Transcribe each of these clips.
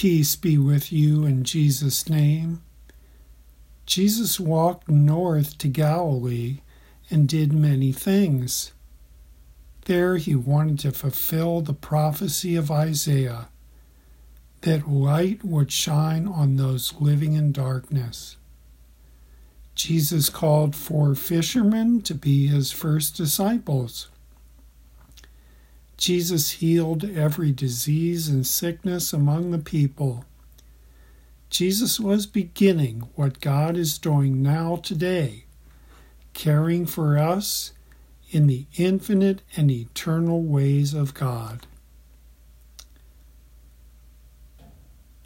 Peace be with you in Jesus' name. Jesus walked north to Galilee and did many things. There he wanted to fulfill the prophecy of Isaiah that light would shine on those living in darkness. Jesus called for fishermen to be his first disciples. Jesus healed every disease and sickness among the people. Jesus was beginning what God is doing now today, caring for us in the infinite and eternal ways of God.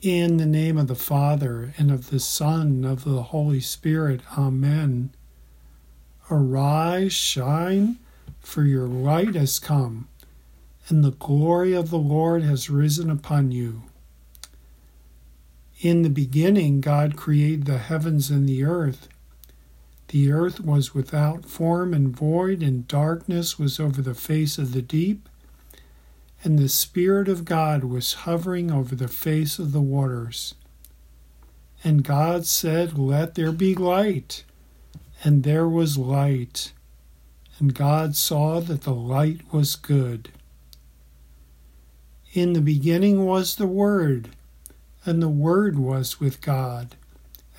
In the name of the Father, and of the Son, and of the Holy Spirit. Amen. Arise, shine, for your light has come and the glory of the Lord has risen upon you. In the beginning, God created the heavens and the earth. The earth was without form and void, and darkness was over the face of the deep, and the Spirit of God was hovering over the face of the waters. And God said, Let there be light. And there was light. And God saw that the light was good. In the beginning was the Word, and the Word was with God,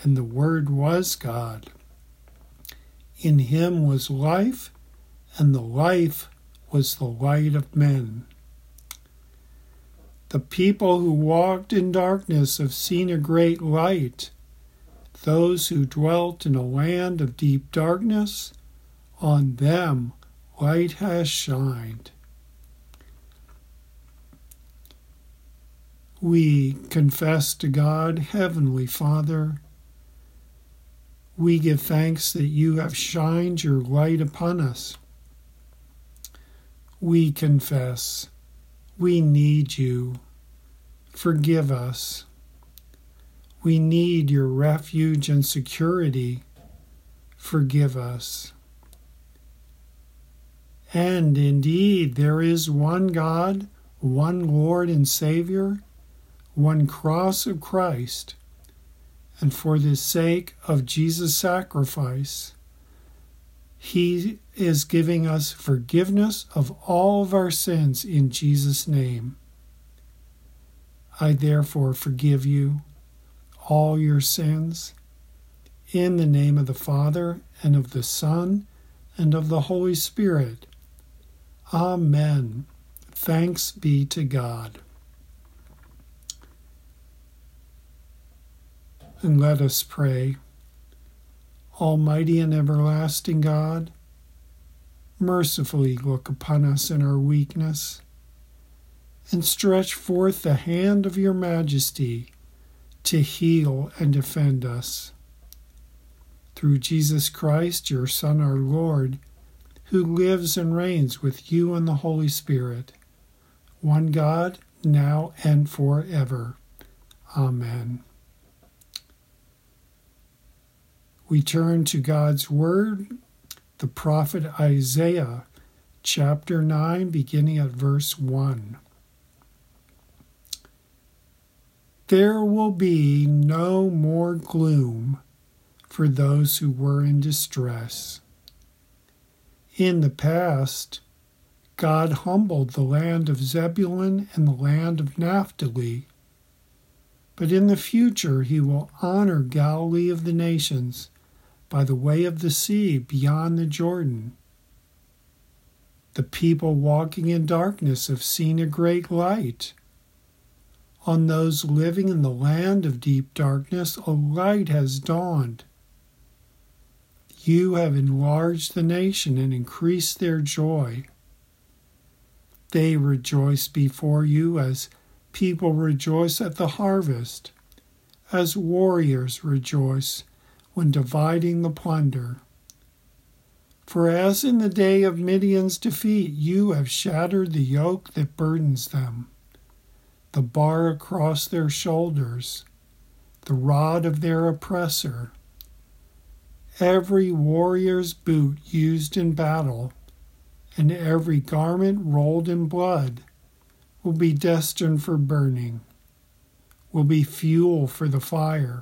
and the Word was God. In him was life, and the life was the light of men. The people who walked in darkness have seen a great light. Those who dwelt in a land of deep darkness, on them light has shined. We confess to God, Heavenly Father, we give thanks that you have shined your light upon us. We confess we need you. Forgive us. We need your refuge and security. Forgive us. And indeed, there is one God, one Lord and Savior one cross of Christ, and for the sake of Jesus' sacrifice, He is giving us forgiveness of all of our sins in Jesus' name. I therefore forgive you all your sins in the name of the Father, and of the Son, and of the Holy Spirit. Amen. Thanks be to God. And let us pray. Almighty and everlasting God, mercifully look upon us in our weakness, and stretch forth the hand of your majesty to heal and defend us. Through Jesus Christ, your Son, our Lord, who lives and reigns with you and the Holy Spirit, one God, now and forever. Amen. We turn to God's Word, the prophet Isaiah, chapter 9, beginning at verse 1. There will be no more gloom for those who were in distress. In the past, God humbled the land of Zebulun and the land of Naphtali. But in the future, he will honor Galilee of the nations by the way of the sea beyond the Jordan. The people walking in darkness have seen a great light. On those living in the land of deep darkness, a light has dawned. You have enlarged the nation and increased their joy. They rejoice before you as people rejoice at the harvest, as warriors rejoice when dividing the plunder. For as in the day of Midian's defeat, you have shattered the yoke that burdens them, the bar across their shoulders, the rod of their oppressor. Every warrior's boot used in battle, and every garment rolled in blood, will be destined for burning will be fuel for the fire.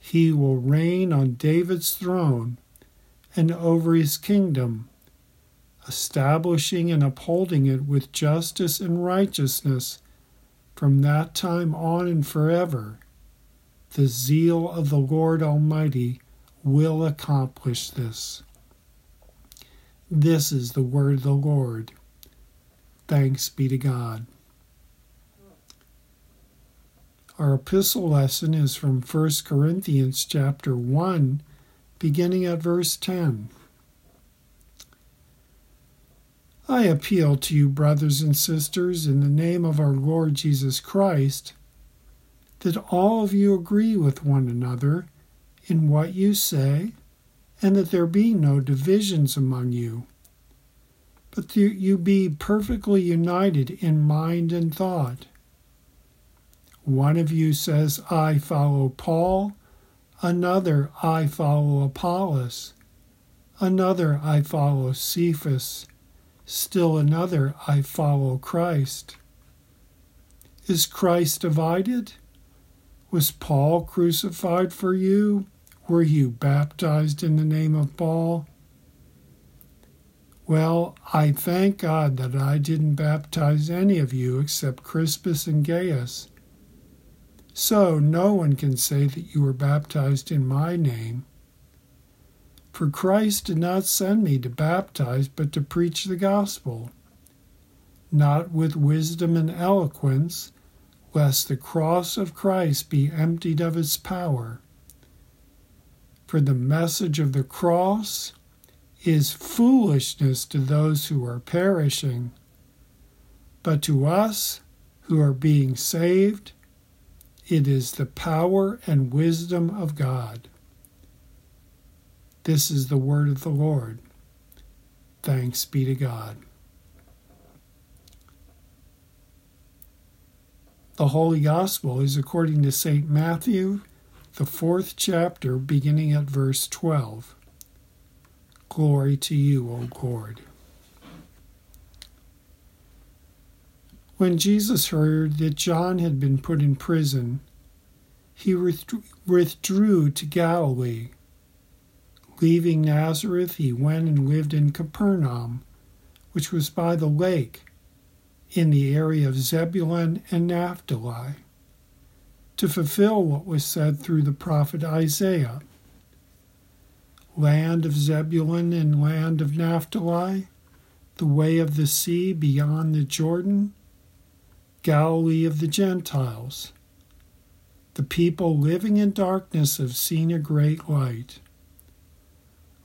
He will reign on David's throne and over his kingdom, establishing and upholding it with justice and righteousness from that time on and forever. The zeal of the Lord Almighty will accomplish this. This is the word of the Lord. Thanks be to God. Our epistle lesson is from 1 Corinthians chapter 1, beginning at verse 10. I appeal to you, brothers and sisters, in the name of our Lord Jesus Christ, that all of you agree with one another in what you say, and that there be no divisions among you, but that you be perfectly united in mind and thought. One of you says, I follow Paul, another, I follow Apollos, another, I follow Cephas, still another, I follow Christ. Is Christ divided? Was Paul crucified for you? Were you baptized in the name of Paul? Well, I thank God that I didn't baptize any of you except Crispus and Gaius so no one can say that you were baptized in my name. For Christ did not send me to baptize, but to preach the gospel, not with wisdom and eloquence, lest the cross of Christ be emptied of its power. For the message of the cross is foolishness to those who are perishing, but to us who are being saved, it is the power and wisdom of God. This is the word of the Lord. Thanks be to God. The Holy Gospel is according to St. Matthew, the fourth chapter, beginning at verse 12. Glory to you, O Lord. When Jesus heard that John had been put in prison, he withdrew to Galilee. Leaving Nazareth, he went and lived in Capernaum, which was by the lake, in the area of Zebulun and Naphtali, to fulfill what was said through the prophet Isaiah Land of Zebulun and land of Naphtali, the way of the sea beyond the Jordan Galilee of the Gentiles. The people living in darkness have seen a great light.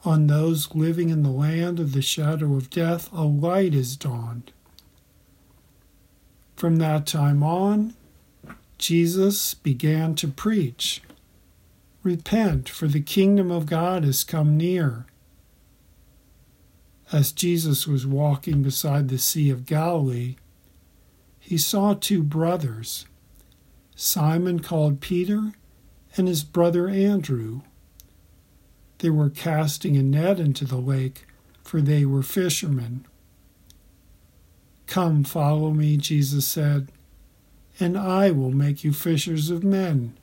On those living in the land of the shadow of death, a light is dawned. From that time on, Jesus began to preach Repent, for the kingdom of God has come near. As Jesus was walking beside the Sea of Galilee, he saw two brothers, Simon called Peter and his brother Andrew. They were casting a net into the lake, for they were fishermen. Come, follow me, Jesus said, and I will make you fishers of men.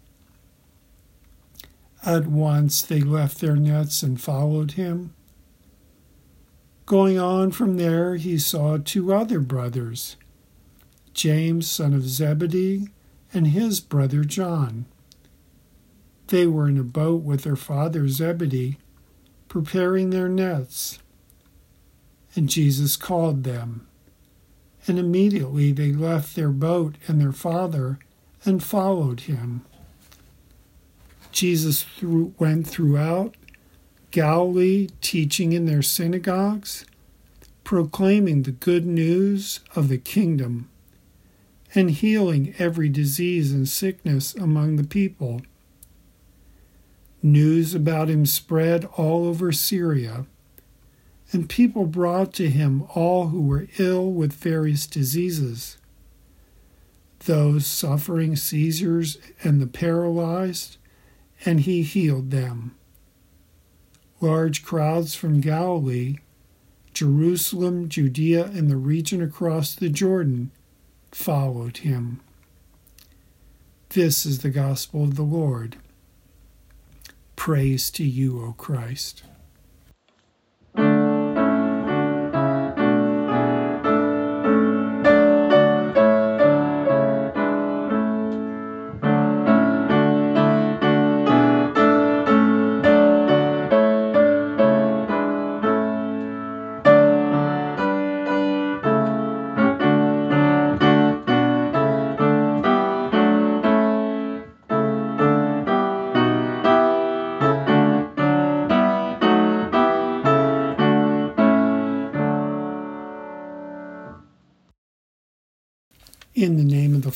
At once they left their nets and followed him. Going on from there, he saw two other brothers James, son of Zebedee, and his brother John. They were in a boat with their father Zebedee, preparing their nets. And Jesus called them. And immediately they left their boat and their father and followed him. Jesus through, went throughout Galilee, teaching in their synagogues, proclaiming the good news of the kingdom and healing every disease and sickness among the people. News about him spread all over Syria, and people brought to him all who were ill with various diseases those suffering seizures and the paralyzed, and he healed them. Large crowds from Galilee, Jerusalem, Judea, and the region across the Jordan followed him. This is the gospel of the Lord. Praise to you, O Christ.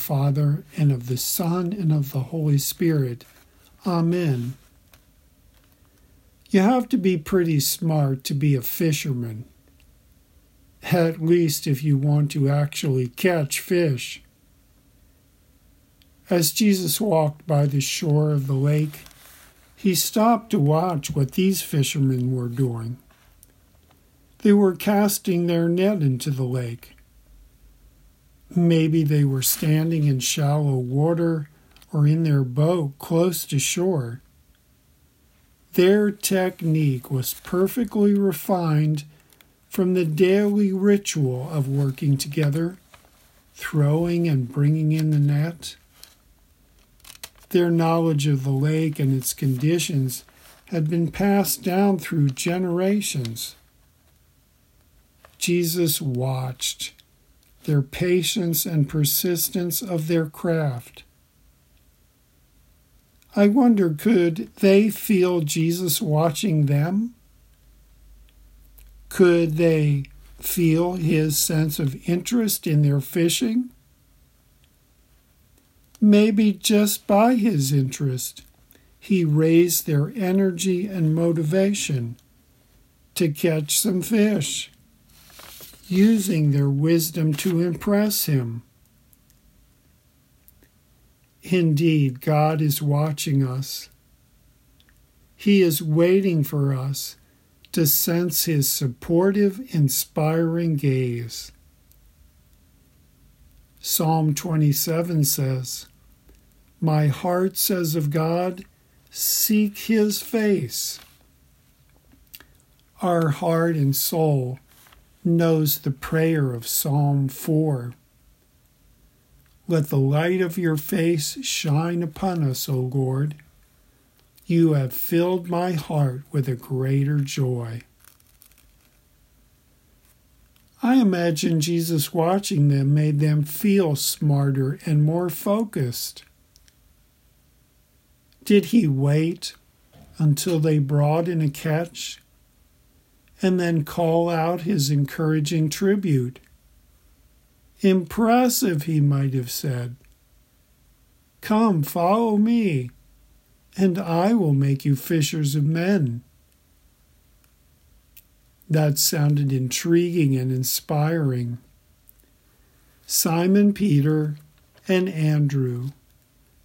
Father, and of the Son, and of the Holy Spirit. Amen. You have to be pretty smart to be a fisherman, at least if you want to actually catch fish. As Jesus walked by the shore of the lake, he stopped to watch what these fishermen were doing. They were casting their net into the lake. Maybe they were standing in shallow water or in their boat close to shore. Their technique was perfectly refined from the daily ritual of working together, throwing and bringing in the net. Their knowledge of the lake and its conditions had been passed down through generations. Jesus watched their patience and persistence of their craft. I wonder, could they feel Jesus watching them? Could they feel his sense of interest in their fishing? Maybe just by his interest, he raised their energy and motivation to catch some fish using their wisdom to impress him. Indeed, God is watching us. He is waiting for us to sense His supportive, inspiring gaze. Psalm 27 says, My heart says of God, Seek His face. Our heart and soul knows the prayer of Psalm 4. Let the light of your face shine upon us, O Lord. You have filled my heart with a greater joy. I imagine Jesus watching them made them feel smarter and more focused. Did he wait until they brought in a catch and then call out his encouraging tribute. Impressive, he might have said. Come, follow me, and I will make you fishers of men. That sounded intriguing and inspiring. Simon Peter and Andrew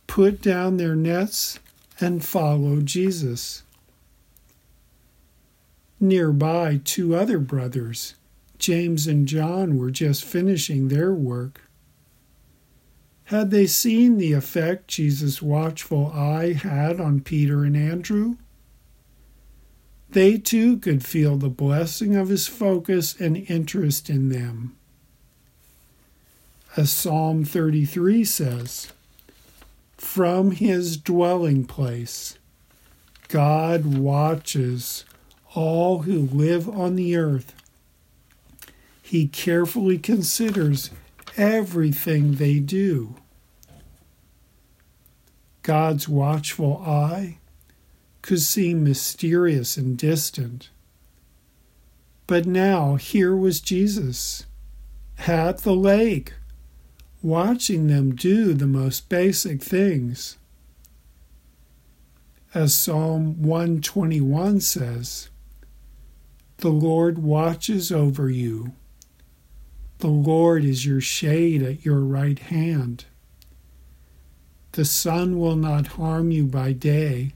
put down their nets and followed Jesus. Nearby, two other brothers, James and John, were just finishing their work. Had they seen the effect Jesus' watchful eye had on Peter and Andrew? They too could feel the blessing of his focus and interest in them. As Psalm 33 says, From his dwelling place, God watches all who live on the earth. He carefully considers everything they do. God's watchful eye could seem mysterious and distant. But now here was Jesus at the lake, watching them do the most basic things. As Psalm 121 says, The Lord watches over you. The Lord is your shade at your right hand. The sun will not harm you by day,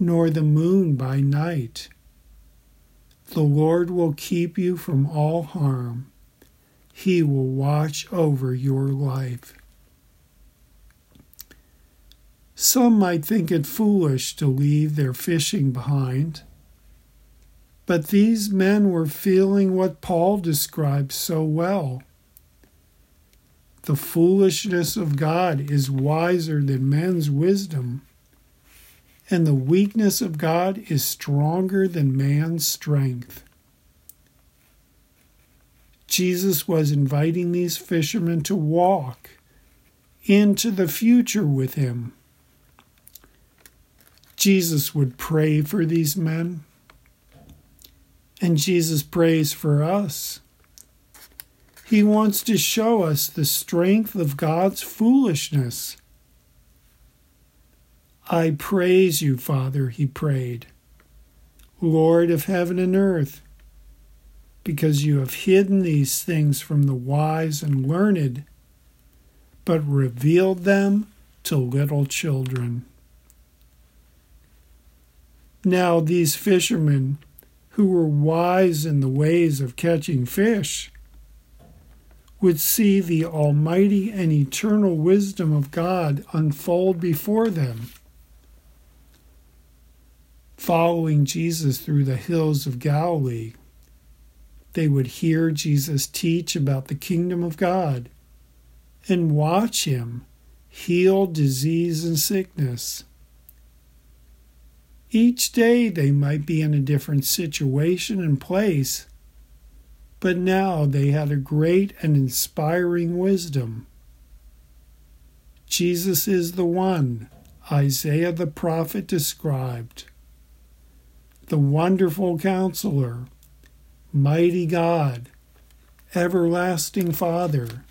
nor the moon by night. The Lord will keep you from all harm. He will watch over your life. Some might think it foolish to leave their fishing behind. But these men were feeling what Paul describes so well. The foolishness of God is wiser than man's wisdom, and the weakness of God is stronger than man's strength. Jesus was inviting these fishermen to walk into the future with him. Jesus would pray for these men, and Jesus prays for us. He wants to show us the strength of God's foolishness. I praise you, Father, he prayed, Lord of heaven and earth because you have hidden these things from the wise and learned, but revealed them to little children. Now, these fishermen, who were wise in the ways of catching fish, would see the almighty and eternal wisdom of God unfold before them. Following Jesus through the hills of Galilee, they would hear Jesus teach about the kingdom of God and watch him heal disease and sickness. Each day they might be in a different situation and place, but now they had a great and inspiring wisdom. Jesus is the one Isaiah the prophet described the wonderful counselor Mighty God, Everlasting Father,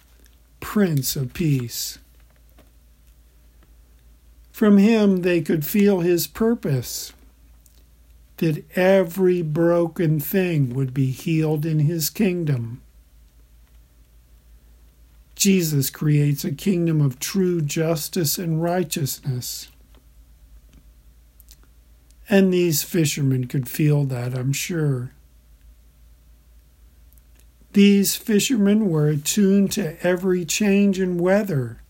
Prince of Peace. From him they could feel his purpose that every broken thing would be healed in his kingdom. Jesus creates a kingdom of true justice and righteousness. And these fishermen could feel that, I'm sure. These fishermen were attuned to every change in weather,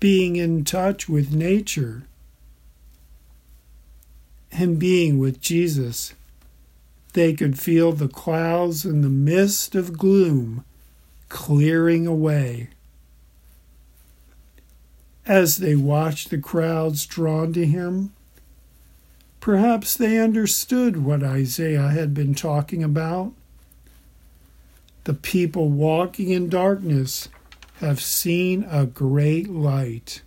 being in touch with nature, and being with Jesus. They could feel the clouds and the mist of gloom clearing away. As they watched the crowds drawn to him, perhaps they understood what Isaiah had been talking about the people walking in darkness have seen a great light.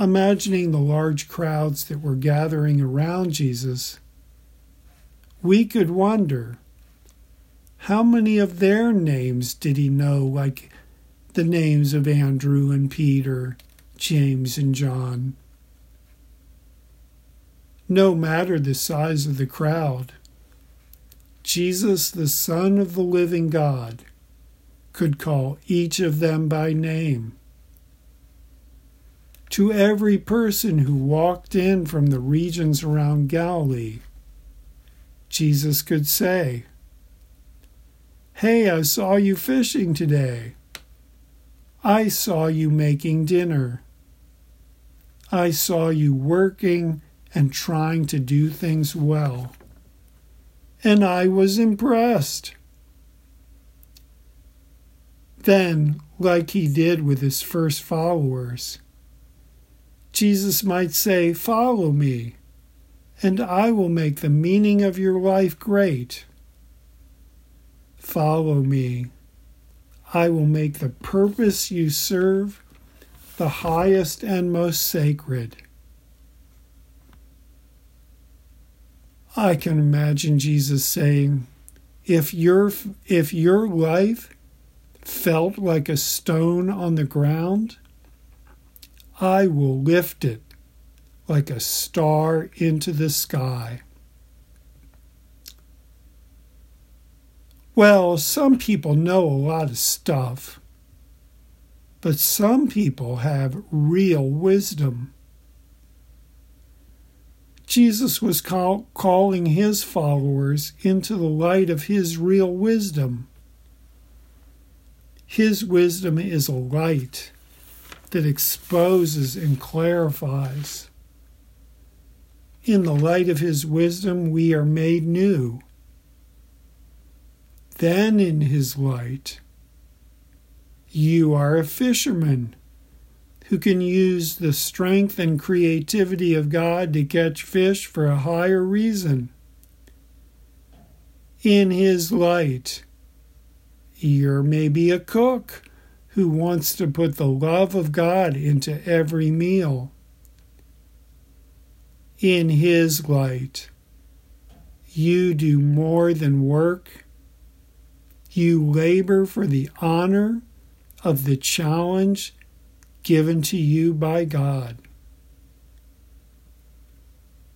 Imagining the large crowds that were gathering around Jesus, we could wonder how many of their names did he know, like the names of Andrew and Peter, James and John? No matter the size of the crowd, Jesus, the Son of the living God, could call each of them by name. To every person who walked in from the regions around Galilee, Jesus could say, Hey, I saw you fishing today. I saw you making dinner. I saw you working and trying to do things well and I was impressed. Then, like he did with his first followers, Jesus might say, Follow me, and I will make the meaning of your life great. Follow me. I will make the purpose you serve the highest and most sacred. I can imagine Jesus saying, if your if your life felt like a stone on the ground, I will lift it like a star into the sky. Well, some people know a lot of stuff, but some people have real wisdom. Jesus was call, calling his followers into the light of his real wisdom. His wisdom is a light that exposes and clarifies. In the light of his wisdom, we are made new. Then, in his light, you are a fisherman who can use the strength and creativity of God to catch fish for a higher reason. In His light, you're maybe a cook who wants to put the love of God into every meal. In His light, you do more than work. You labor for the honor of the challenge given to you by God.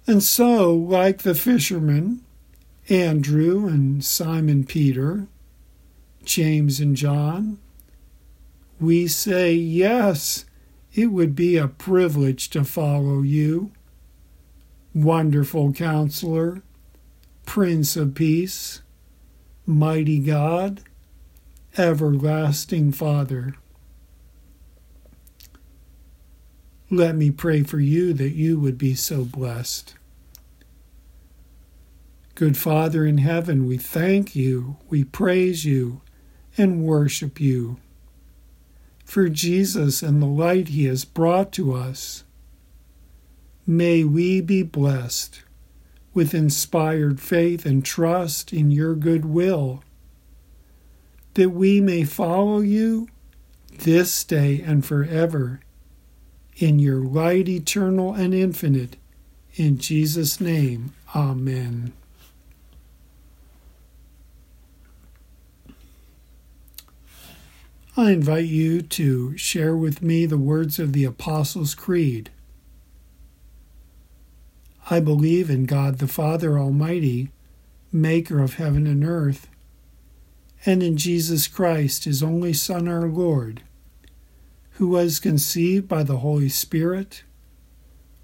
And so, like the fishermen, Andrew and Simon Peter, James and John, we say, Yes, it would be a privilege to follow you. Wonderful Counselor, Prince of Peace, Mighty God, Everlasting Father. Let me pray for you that you would be so blessed. Good Father in heaven, we thank you, we praise you, and worship you for Jesus and the light he has brought to us. May we be blessed with inspired faith and trust in your good will, that we may follow you this day and forever in your light eternal and infinite. In Jesus' name, Amen. I invite you to share with me the words of the Apostles' Creed. I believe in God the Father Almighty, maker of heaven and earth, and in Jesus Christ, his only Son, our Lord who was conceived by the Holy Spirit,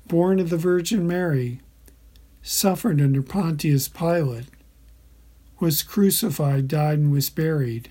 born of the Virgin Mary, suffered under Pontius Pilate, was crucified, died, and was buried.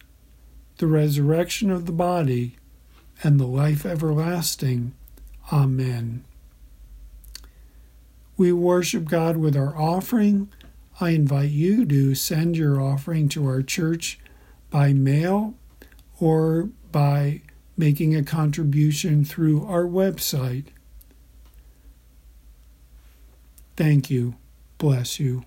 the resurrection of the body, and the life everlasting. Amen. We worship God with our offering. I invite you to send your offering to our church by mail or by making a contribution through our website. Thank you. Bless you.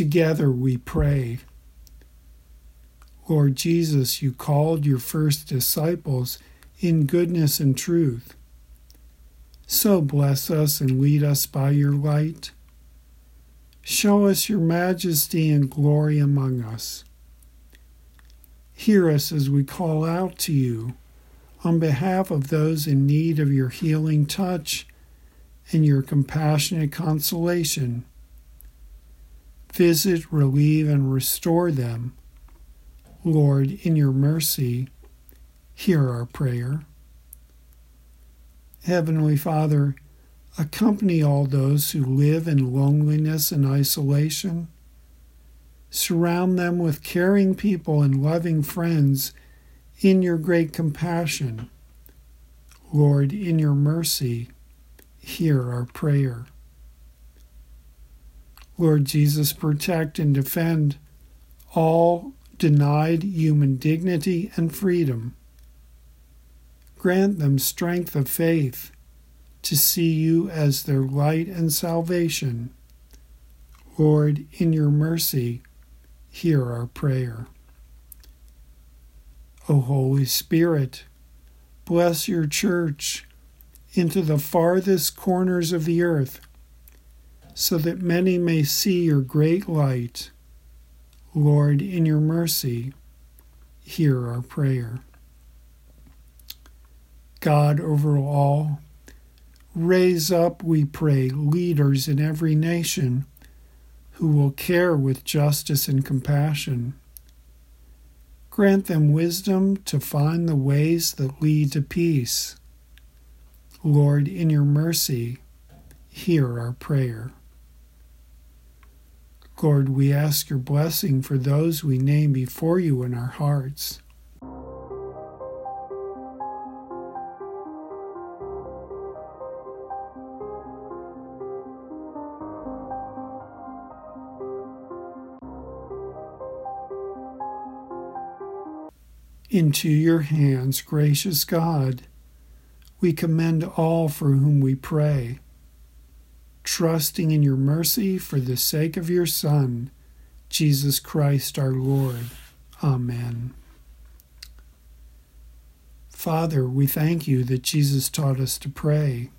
Together we pray. Lord Jesus, you called your first disciples in goodness and truth. So bless us and lead us by your light. Show us your majesty and glory among us. Hear us as we call out to you on behalf of those in need of your healing touch and your compassionate consolation. Visit, relieve, and restore them. Lord, in your mercy, hear our prayer. Heavenly Father, accompany all those who live in loneliness and isolation. Surround them with caring people and loving friends in your great compassion. Lord, in your mercy, hear our prayer. Lord Jesus, protect and defend all denied human dignity and freedom. Grant them strength of faith to see you as their light and salvation. Lord, in your mercy, hear our prayer. O Holy Spirit, bless your church into the farthest corners of the earth, so that many may see your great light. Lord, in your mercy, hear our prayer. God over all, raise up, we pray, leaders in every nation who will care with justice and compassion. Grant them wisdom to find the ways that lead to peace. Lord, in your mercy, hear our prayer. Lord, we ask your blessing for those we name before you in our hearts. Into your hands, gracious God, we commend all for whom we pray, trusting in your mercy for the sake of your Son, Jesus Christ our Lord. Amen. Father, we thank you that Jesus taught us to pray.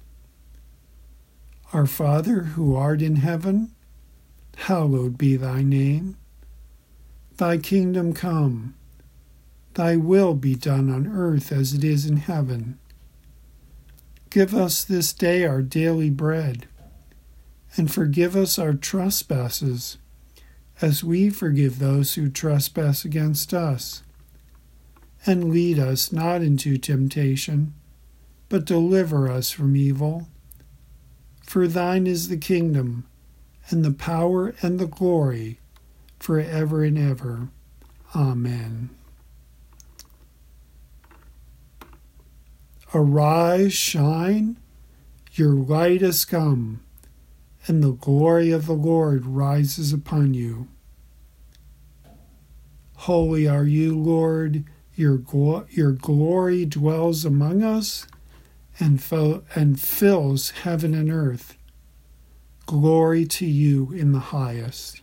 Our Father, who art in heaven, hallowed be thy name. Thy kingdom come Thy will be done on earth as it is in heaven. Give us this day our daily bread, and forgive us our trespasses, as we forgive those who trespass against us. And lead us not into temptation, but deliver us from evil. For thine is the kingdom, and the power, and the glory, for ever and ever. Amen. Arise, shine, your light has come, and the glory of the Lord rises upon you. Holy are you, Lord, your, glo- your glory dwells among us and, fo- and fills heaven and earth. Glory to you in the highest.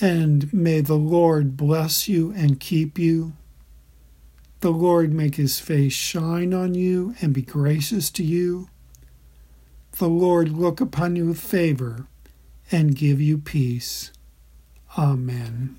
And may the Lord bless you and keep you. The Lord make his face shine on you and be gracious to you. The Lord look upon you with favor and give you peace. Amen.